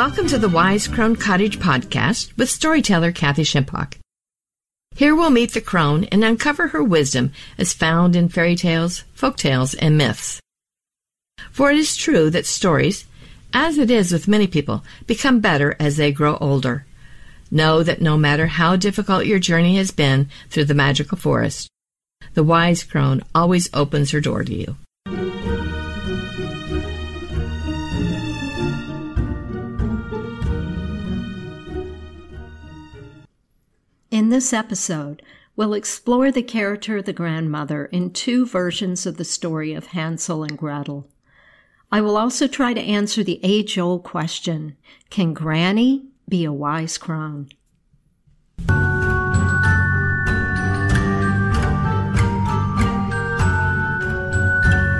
Welcome to the Wise Crone Cottage podcast with storyteller Kathy Shimpock. Here we'll meet the crone and uncover her wisdom as found in fairy tales, folk tales, and myths. For it is true that stories, as it is with many people, become better as they grow older. Know that no matter how difficult your journey has been through the magical forest, the wise crone always opens her door to you. In this episode, we'll explore the character of the grandmother in two versions of the story of Hansel and Gretel. I will also try to answer the age old question Can Granny be a wise crone?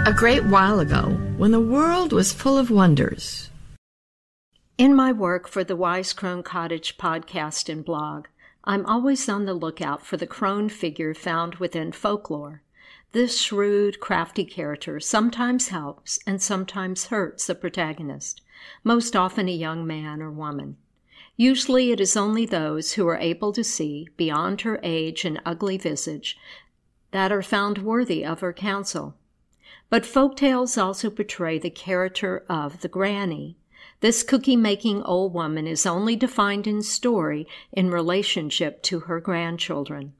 A great while ago, when the world was full of wonders. In my work for the Wise Crone Cottage podcast and blog, I'm always on the lookout for the crone figure found within folklore. This shrewd, crafty character sometimes helps and sometimes hurts the protagonist, most often a young man or woman. Usually it is only those who are able to see, beyond her age and ugly visage, that are found worthy of her counsel. But folk tales also portray the character of the granny, this cookie making old woman is only defined in story in relationship to her grandchildren.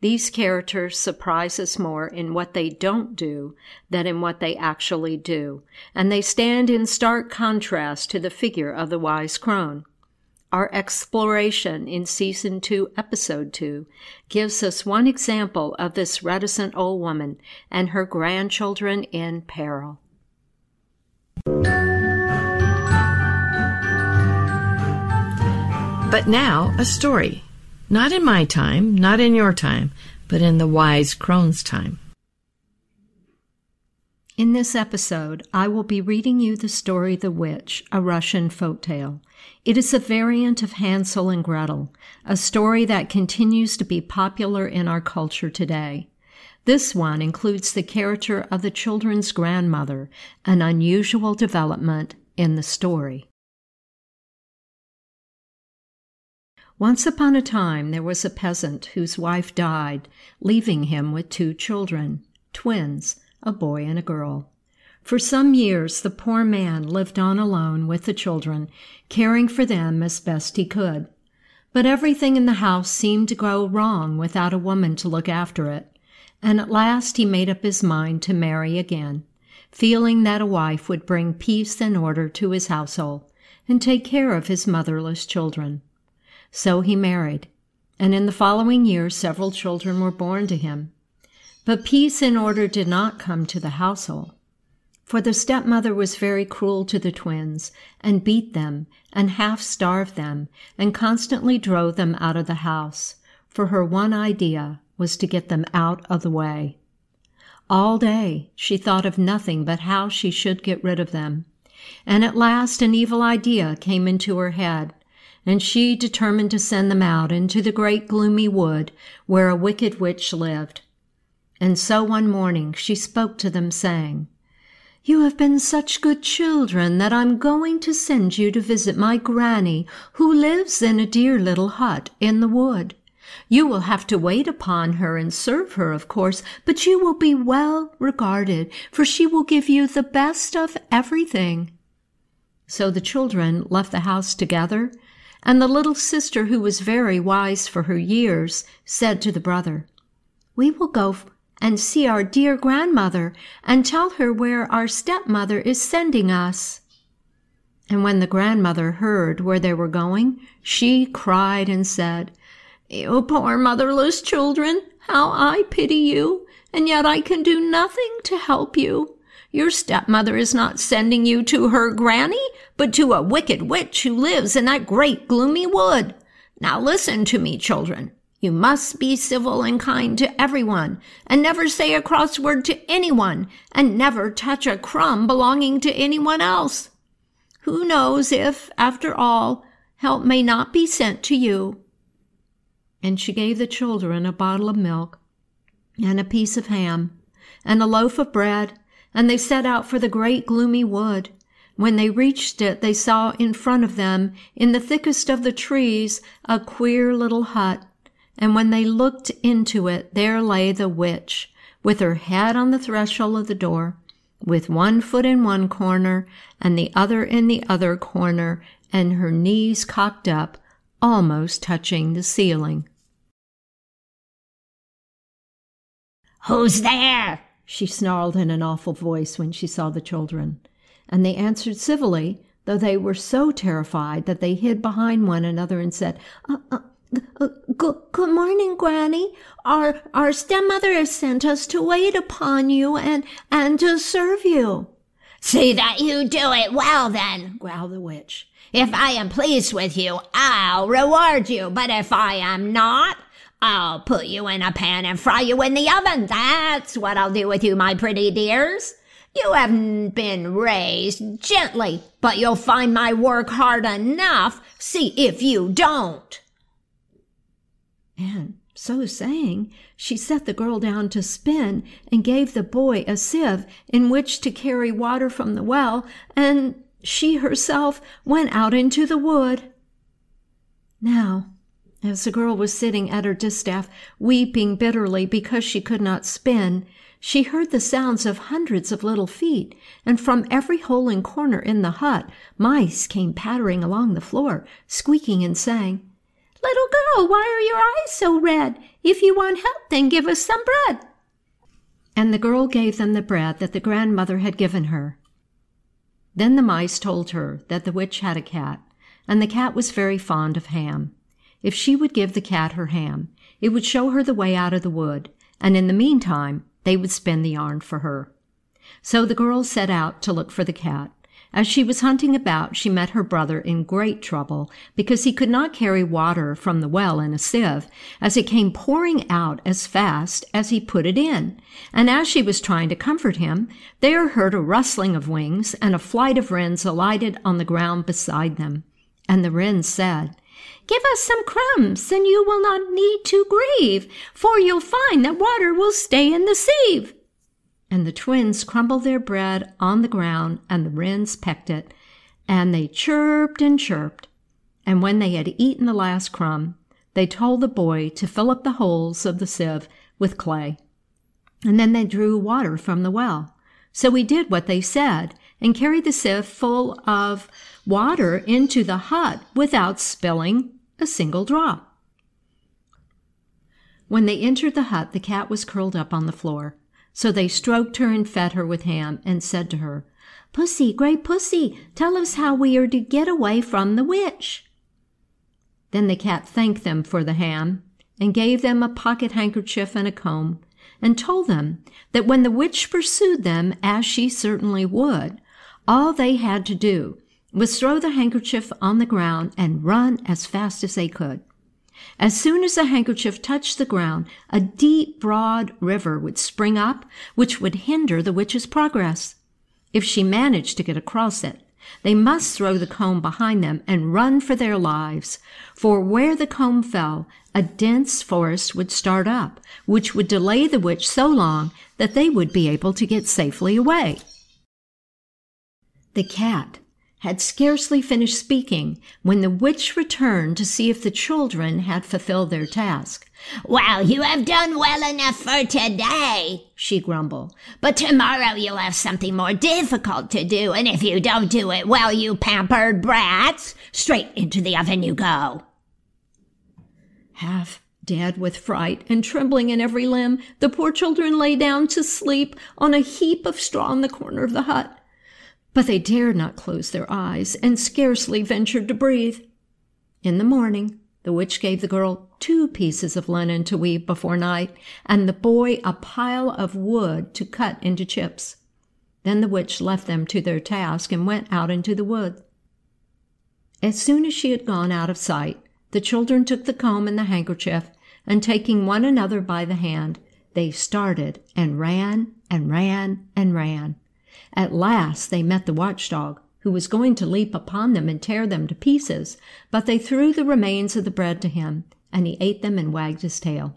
These characters surprise us more in what they don't do than in what they actually do, and they stand in stark contrast to the figure of the wise crone. Our exploration in Season 2, Episode 2 gives us one example of this reticent old woman and her grandchildren in peril. But now, a story. Not in my time, not in your time, but in the wise crone's time. In this episode, I will be reading you the story The Witch, a Russian folk tale. It is a variant of Hansel and Gretel, a story that continues to be popular in our culture today. This one includes the character of the children's grandmother, an unusual development in the story. Once upon a time there was a peasant whose wife died, leaving him with two children, twins, a boy and a girl. For some years the poor man lived on alone with the children, caring for them as best he could. But everything in the house seemed to go wrong without a woman to look after it, and at last he made up his mind to marry again, feeling that a wife would bring peace and order to his household and take care of his motherless children. So he married, and in the following year several children were born to him. But peace and order did not come to the household. For the stepmother was very cruel to the twins, and beat them, and half starved them, and constantly drove them out of the house, for her one idea was to get them out of the way. All day she thought of nothing but how she should get rid of them, and at last an evil idea came into her head, and she determined to send them out into the great gloomy wood where a wicked witch lived. And so one morning she spoke to them, saying, You have been such good children that I'm going to send you to visit my granny, who lives in a dear little hut in the wood. You will have to wait upon her and serve her, of course, but you will be well regarded, for she will give you the best of everything. So the children left the house together and the little sister, who was very wise for her years, said to the brother, We will go and see our dear grandmother and tell her where our stepmother is sending us. And when the grandmother heard where they were going, she cried and said, You poor motherless children, how I pity you, and yet I can do nothing to help you. Your stepmother is not sending you to her granny, but to a wicked witch who lives in that great gloomy wood. Now listen to me, children. You must be civil and kind to everyone, and never say a cross word to anyone, and never touch a crumb belonging to anyone else. Who knows if, after all, help may not be sent to you? And she gave the children a bottle of milk, and a piece of ham, and a loaf of bread, and they set out for the great gloomy wood. When they reached it, they saw in front of them, in the thickest of the trees, a queer little hut. And when they looked into it, there lay the witch, with her head on the threshold of the door, with one foot in one corner and the other in the other corner, and her knees cocked up, almost touching the ceiling. Who's there? She snarled in an awful voice when she saw the children and they answered civilly, though they were so terrified that they hid behind one another and said, uh, uh, uh, good, good morning, Granny. Our our stepmother has sent us to wait upon you and and to serve you. See that you do it well, then, growled the witch. If I am pleased with you, I'll reward you. But if I am not, I'll put you in a pan and fry you in the oven. That's what I'll do with you, my pretty dears. You haven't been raised gently, but you'll find my work hard enough. See if you don't. And so saying, she set the girl down to spin and gave the boy a sieve in which to carry water from the well, and she herself went out into the wood. Now, as the girl was sitting at her distaff, weeping bitterly because she could not spin, she heard the sounds of hundreds of little feet, and from every hole and corner in the hut, mice came pattering along the floor, squeaking and saying, Little girl, why are your eyes so red? If you want help, then give us some bread. And the girl gave them the bread that the grandmother had given her. Then the mice told her that the witch had a cat, and the cat was very fond of ham. If she would give the cat her ham, it would show her the way out of the wood, and in the meantime they would spin the yarn for her. So the girl set out to look for the cat. As she was hunting about, she met her brother in great trouble because he could not carry water from the well in a sieve, as it came pouring out as fast as he put it in. And as she was trying to comfort him, there heard a rustling of wings, and a flight of wrens alighted on the ground beside them. And the wrens said, Give us some crumbs, and you will not need to grieve, for you'll find that water will stay in the sieve. And the twins crumbled their bread on the ground, and the wrens pecked it, and they chirped and chirped. And when they had eaten the last crumb, they told the boy to fill up the holes of the sieve with clay. And then they drew water from the well. So he did what they said, and carried the sieve full of water into the hut without spilling a single drop. When they entered the hut, the cat was curled up on the floor. So they stroked her and fed her with ham, and said to her, Pussy, great pussy, tell us how we are to get away from the witch. Then the cat thanked them for the ham, and gave them a pocket handkerchief and a comb, and told them that when the witch pursued them, as she certainly would, all they had to do was throw the handkerchief on the ground and run as fast as they could. As soon as the handkerchief touched the ground, a deep, broad river would spring up, which would hinder the witch's progress. If she managed to get across it, they must throw the comb behind them and run for their lives, for where the comb fell, a dense forest would start up, which would delay the witch so long that they would be able to get safely away. The cat had scarcely finished speaking when the witch returned to see if the children had fulfilled their task. Well, you have done well enough for today, she grumbled. But tomorrow you'll have something more difficult to do, and if you don't do it well, you pampered brats, straight into the oven you go. Half dead with fright and trembling in every limb, the poor children lay down to sleep on a heap of straw in the corner of the hut but they dared not close their eyes and scarcely ventured to breathe. In the morning, the witch gave the girl two pieces of linen to weave before night, and the boy a pile of wood to cut into chips. Then the witch left them to their task and went out into the wood. As soon as she had gone out of sight, the children took the comb and the handkerchief, and taking one another by the hand, they started and ran and ran and ran. At last they met the watchdog, who was going to leap upon them and tear them to pieces, but they threw the remains of the bread to him, and he ate them and wagged his tail.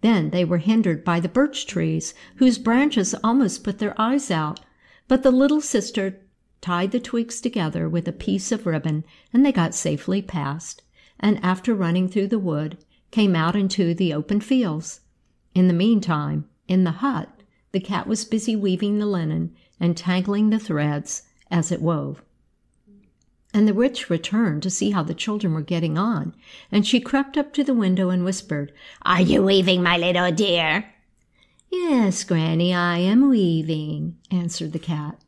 Then they were hindered by the birch trees, whose branches almost put their eyes out, but the little sister tied the twigs together with a piece of ribbon, and they got safely past, and after running through the wood, came out into the open fields. In the meantime, in the hut, the cat was busy weaving the linen and tangling the threads as it wove. And the witch returned to see how the children were getting on, and she crept up to the window and whispered, Are you weaving, my little dear? Yes, Granny, I am weaving, answered the cat.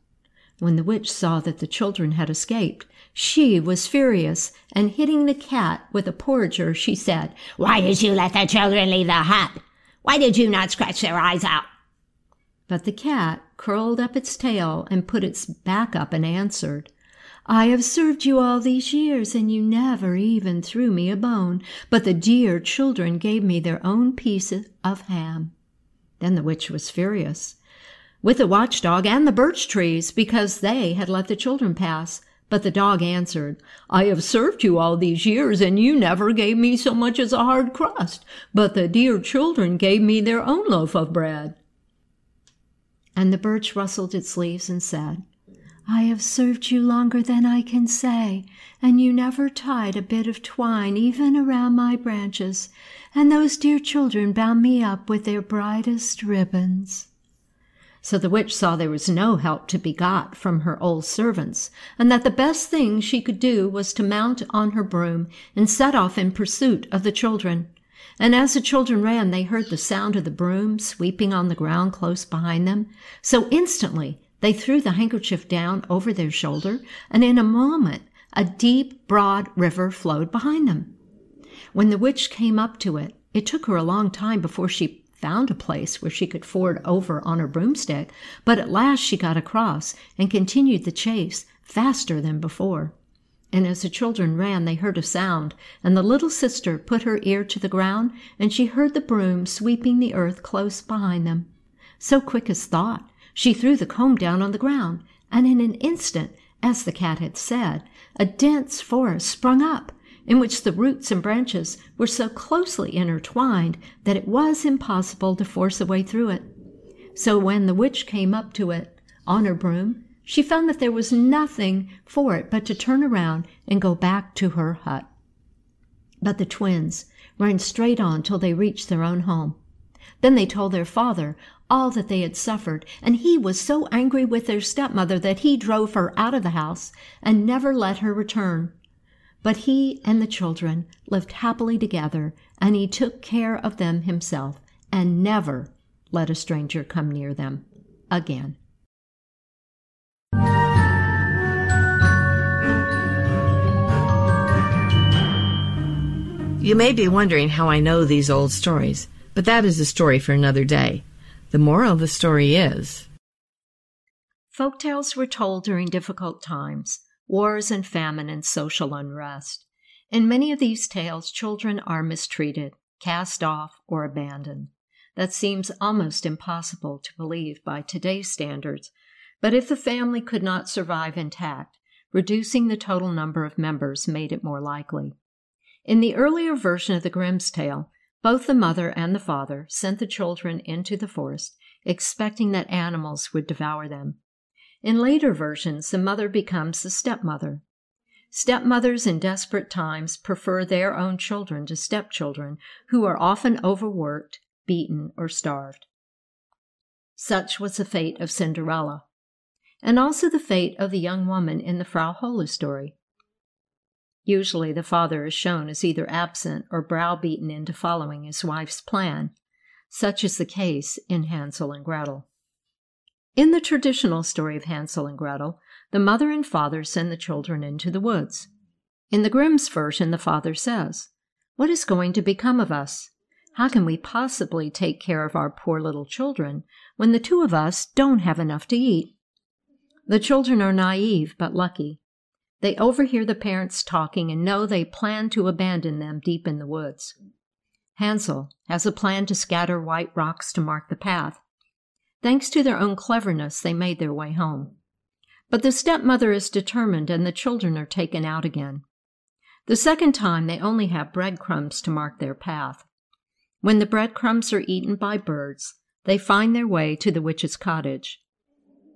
When the witch saw that the children had escaped, she was furious, and hitting the cat with a porringer, she said, Why did you let the children leave the hut? Why did you not scratch their eyes out? But the cat curled up its tail and put its back up and answered, I have served you all these years, and you never even threw me a bone, but the dear children gave me their own piece of ham. Then the witch was furious with the watchdog and the birch trees because they had let the children pass. But the dog answered, I have served you all these years, and you never gave me so much as a hard crust, but the dear children gave me their own loaf of bread. And the birch rustled its leaves and said, I have served you longer than I can say, and you never tied a bit of twine even around my branches, and those dear children bound me up with their brightest ribbons. So the witch saw there was no help to be got from her old servants, and that the best thing she could do was to mount on her broom and set off in pursuit of the children. And as the children ran, they heard the sound of the broom sweeping on the ground close behind them. So instantly they threw the handkerchief down over their shoulder, and in a moment a deep, broad river flowed behind them. When the witch came up to it, it took her a long time before she found a place where she could ford over on her broomstick, but at last she got across and continued the chase faster than before. And as the children ran, they heard a sound, and the little sister put her ear to the ground, and she heard the broom sweeping the earth close behind them. So quick as thought, she threw the comb down on the ground, and in an instant, as the cat had said, a dense forest sprung up, in which the roots and branches were so closely intertwined that it was impossible to force a way through it. So when the witch came up to it on her broom, she found that there was nothing for it but to turn around and go back to her hut. But the twins ran straight on till they reached their own home. Then they told their father all that they had suffered, and he was so angry with their stepmother that he drove her out of the house and never let her return. But he and the children lived happily together, and he took care of them himself and never let a stranger come near them again. You may be wondering how I know these old stories, but that is a story for another day. The moral of the story is Folk tales were told during difficult times wars and famine and social unrest. In many of these tales, children are mistreated, cast off, or abandoned. That seems almost impossible to believe by today's standards, but if the family could not survive intact, reducing the total number of members made it more likely. In the earlier version of the Grimm's tale, both the mother and the father sent the children into the forest, expecting that animals would devour them. In later versions, the mother becomes the stepmother. Stepmothers in desperate times prefer their own children to stepchildren who are often overworked, beaten, or starved. Such was the fate of Cinderella, and also the fate of the young woman in the Frau Holle story. Usually, the father is shown as either absent or browbeaten into following his wife's plan. Such is the case in Hansel and Gretel. In the traditional story of Hansel and Gretel, the mother and father send the children into the woods. In the Grimm's version, the father says, What is going to become of us? How can we possibly take care of our poor little children when the two of us don't have enough to eat? The children are naive but lucky. They overhear the parents talking and know they plan to abandon them deep in the woods. Hansel has a plan to scatter white rocks to mark the path, Thanks to their own cleverness, they made their way home. But the stepmother is determined, and the children are taken out again. The second time, they only have breadcrumbs to mark their path. When the breadcrumbs are eaten by birds, they find their way to the witch's cottage.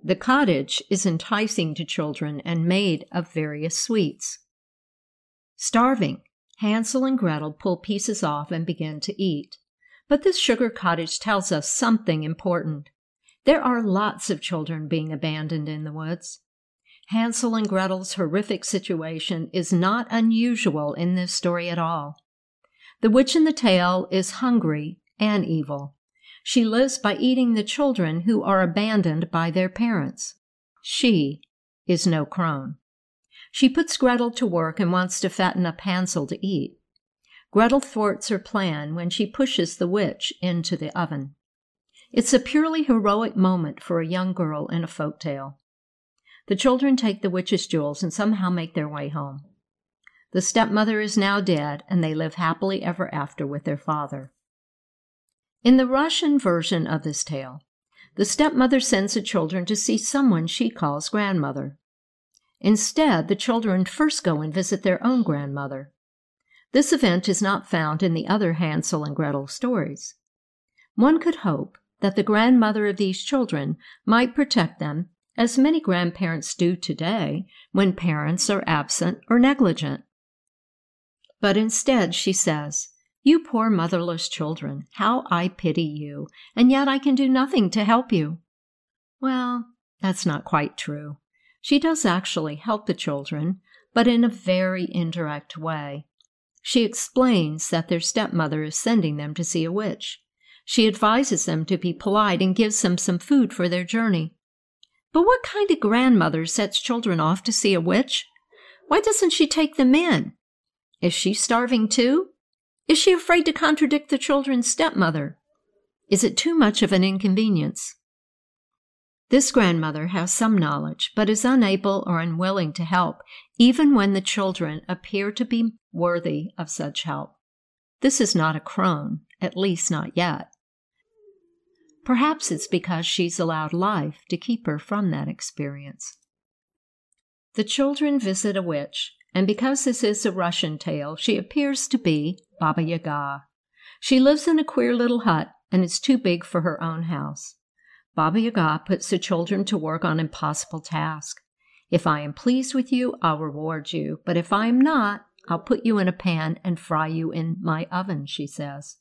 The cottage is enticing to children and made of various sweets. Starving, Hansel and Gretel pull pieces off and begin to eat. But this sugar cottage tells us something important. There are lots of children being abandoned in the woods. Hansel and Gretel's horrific situation is not unusual in this story at all. The witch in the tale is hungry and evil. She lives by eating the children who are abandoned by their parents. She is no crone. She puts Gretel to work and wants to fatten up Hansel to eat. Gretel thwarts her plan when she pushes the witch into the oven. It's a purely heroic moment for a young girl in a folk tale. The children take the witch's jewels and somehow make their way home. The stepmother is now dead, and they live happily ever after with their father. In the Russian version of this tale, the stepmother sends the children to see someone she calls grandmother. Instead, the children first go and visit their own grandmother. This event is not found in the other Hansel and Gretel stories. One could hope that the grandmother of these children might protect them as many grandparents do today when parents are absent or negligent. But instead, she says, You poor motherless children, how I pity you, and yet I can do nothing to help you. Well, that's not quite true. She does actually help the children, but in a very indirect way. She explains that their stepmother is sending them to see a witch. She advises them to be polite and gives them some food for their journey. But what kind of grandmother sets children off to see a witch? Why doesn't she take them in? Is she starving too? Is she afraid to contradict the children's stepmother? Is it too much of an inconvenience? This grandmother has some knowledge, but is unable or unwilling to help, even when the children appear to be worthy of such help. This is not a crone, at least not yet. Perhaps it's because she's allowed life to keep her from that experience. The children visit a witch, and because this is a Russian tale, she appears to be Baba Yaga. She lives in a queer little hut and is too big for her own house. Baba Yaga puts the children to work on impossible tasks. If I am pleased with you, I'll reward you, but if I am not, I'll put you in a pan and fry you in my oven, she says.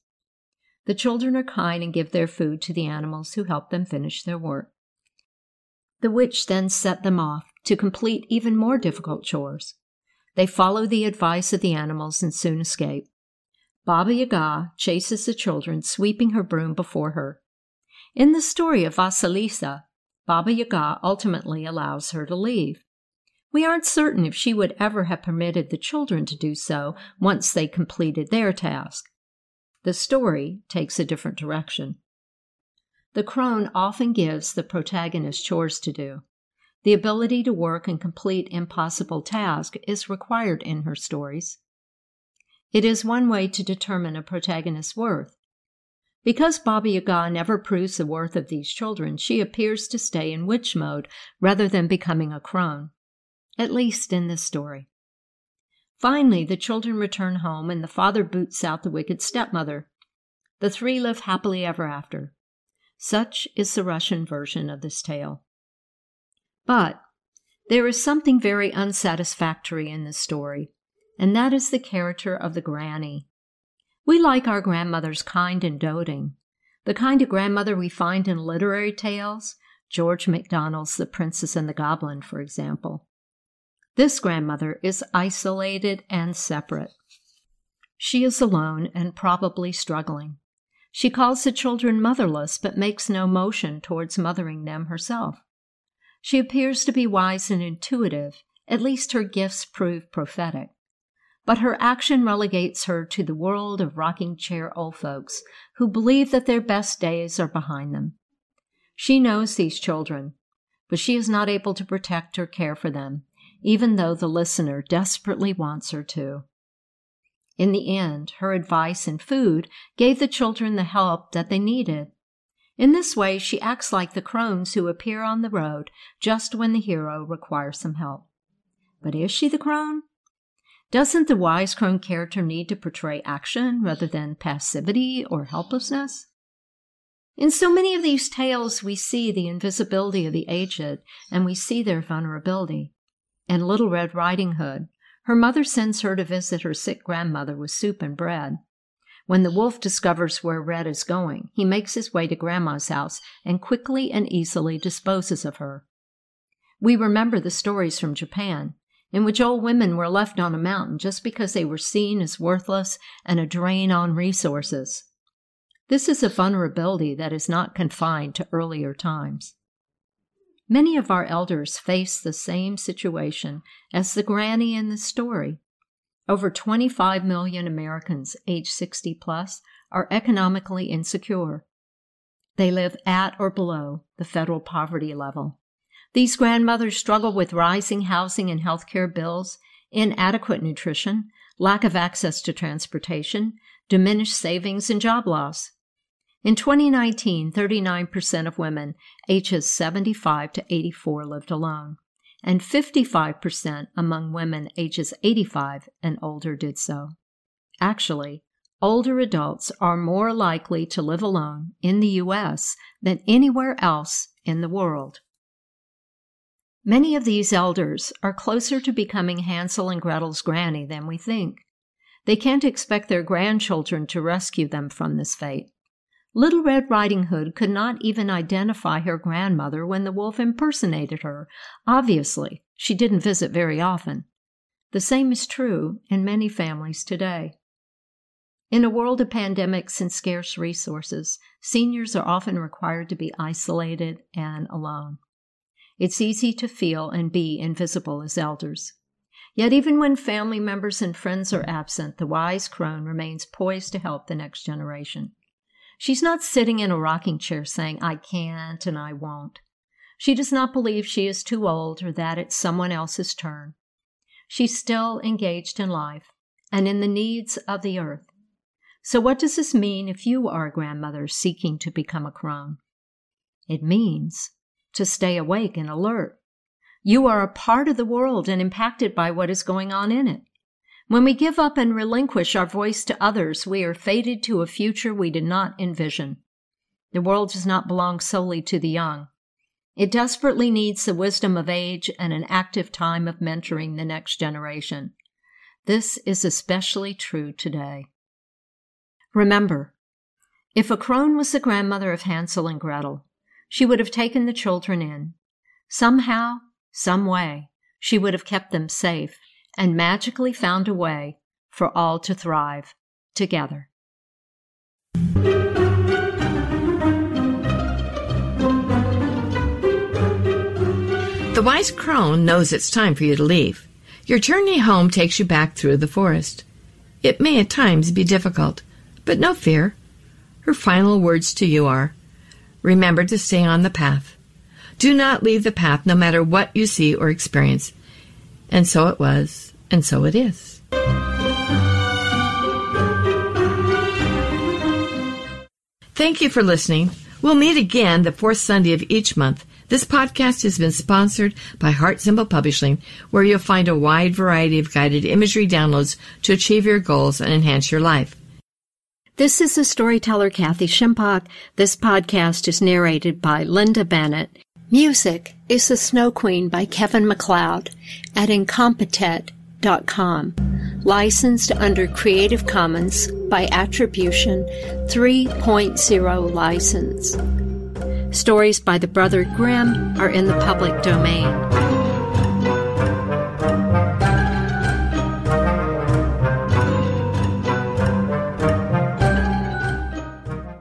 The children are kind and give their food to the animals who help them finish their work. The witch then set them off to complete even more difficult chores. They follow the advice of the animals and soon escape. Baba Yaga chases the children, sweeping her broom before her. In the story of Vasilisa, Baba Yaga ultimately allows her to leave. We aren't certain if she would ever have permitted the children to do so once they completed their task the story takes a different direction. The crone often gives the protagonist chores to do. The ability to work and complete impossible tasks is required in her stories. It is one way to determine a protagonist's worth. Because Baba Yaga never proves the worth of these children, she appears to stay in witch mode rather than becoming a crone, at least in this story. Finally, the children return home and the father boots out the wicked stepmother. The three live happily ever after. Such is the Russian version of this tale. But there is something very unsatisfactory in this story, and that is the character of the granny. We like our grandmothers kind and doting, the kind of grandmother we find in literary tales, George MacDonald's The Princess and the Goblin, for example. This grandmother is isolated and separate. She is alone and probably struggling. She calls the children motherless but makes no motion towards mothering them herself. She appears to be wise and intuitive, at least her gifts prove prophetic. But her action relegates her to the world of rocking chair old folks who believe that their best days are behind them. She knows these children, but she is not able to protect or care for them, even though the listener desperately wants her to. In the end, her advice and food gave the children the help that they needed. In this way, she acts like the crones who appear on the road just when the hero requires some help. But is she the crone? Doesn't the wise crone character need to portray action rather than passivity or helplessness? In so many of these tales, we see the invisibility of the aged and we see their vulnerability. In Little Red Riding Hood, her mother sends her to visit her sick grandmother with soup and bread. When the wolf discovers where Red is going, he makes his way to Grandma's house and quickly and easily disposes of her. We remember the stories from Japan, in which old women were left on a mountain just because they were seen as worthless and a drain on resources. This is a vulnerability that is not confined to earlier times. Many of our elders face the same situation as the granny in the story. Over 25 million Americans age 60 plus are economically insecure. They live at or below the federal poverty level. These grandmothers struggle with rising housing and healthcare bills, inadequate nutrition, lack of access to transportation, diminished savings, and job loss. In 2019, 39% of women ages 75 to 84 lived alone, and 55% among women ages 85 and older did so. Actually, older adults are more likely to live alone in the U.S. than anywhere else in the world. Many of these elders are closer to becoming Hansel and Gretel's granny than we think. They can't expect their grandchildren to rescue them from this fate. Little Red Riding Hood could not even identify her grandmother when the wolf impersonated her. Obviously, she didn't visit very often. The same is true in many families today. In a world of pandemics and scarce resources, seniors are often required to be isolated and alone. It's easy to feel and be invisible as elders. Yet, even when family members and friends are absent, the wise crone remains poised to help the next generation. She's not sitting in a rocking chair saying, I can't and I won't. She does not believe she is too old or that it's someone else's turn. She's still engaged in life and in the needs of the earth. So, what does this mean if you are a grandmother seeking to become a crone? It means to stay awake and alert. You are a part of the world and impacted by what is going on in it. When we give up and relinquish our voice to others, we are fated to a future we did not envision. The world does not belong solely to the young. It desperately needs the wisdom of age and an active time of mentoring the next generation. This is especially true today. Remember, if a crone was the grandmother of Hansel and Gretel, she would have taken the children in. Somehow, some way, she would have kept them safe and magically found a way for all to thrive together. The wise crone knows it's time for you to leave. Your journey home takes you back through the forest. It may at times be difficult, but no fear. Her final words to you are Remember to stay on the path. Do not leave the path no matter what you see or experience. And so it was, and so it is. Thank you for listening. We'll meet again the fourth Sunday of each month. This podcast has been sponsored by Heart Symbol Publishing, where you'll find a wide variety of guided imagery downloads to achieve your goals and enhance your life. This is the storyteller Kathy Shimpock. This podcast is narrated by Linda Bennett. Music is The Snow Queen by Kevin MacLeod at Incompetech.com. Licensed under Creative Commons by Attribution 3.0 license. Stories by the Brother Grimm are in the public domain.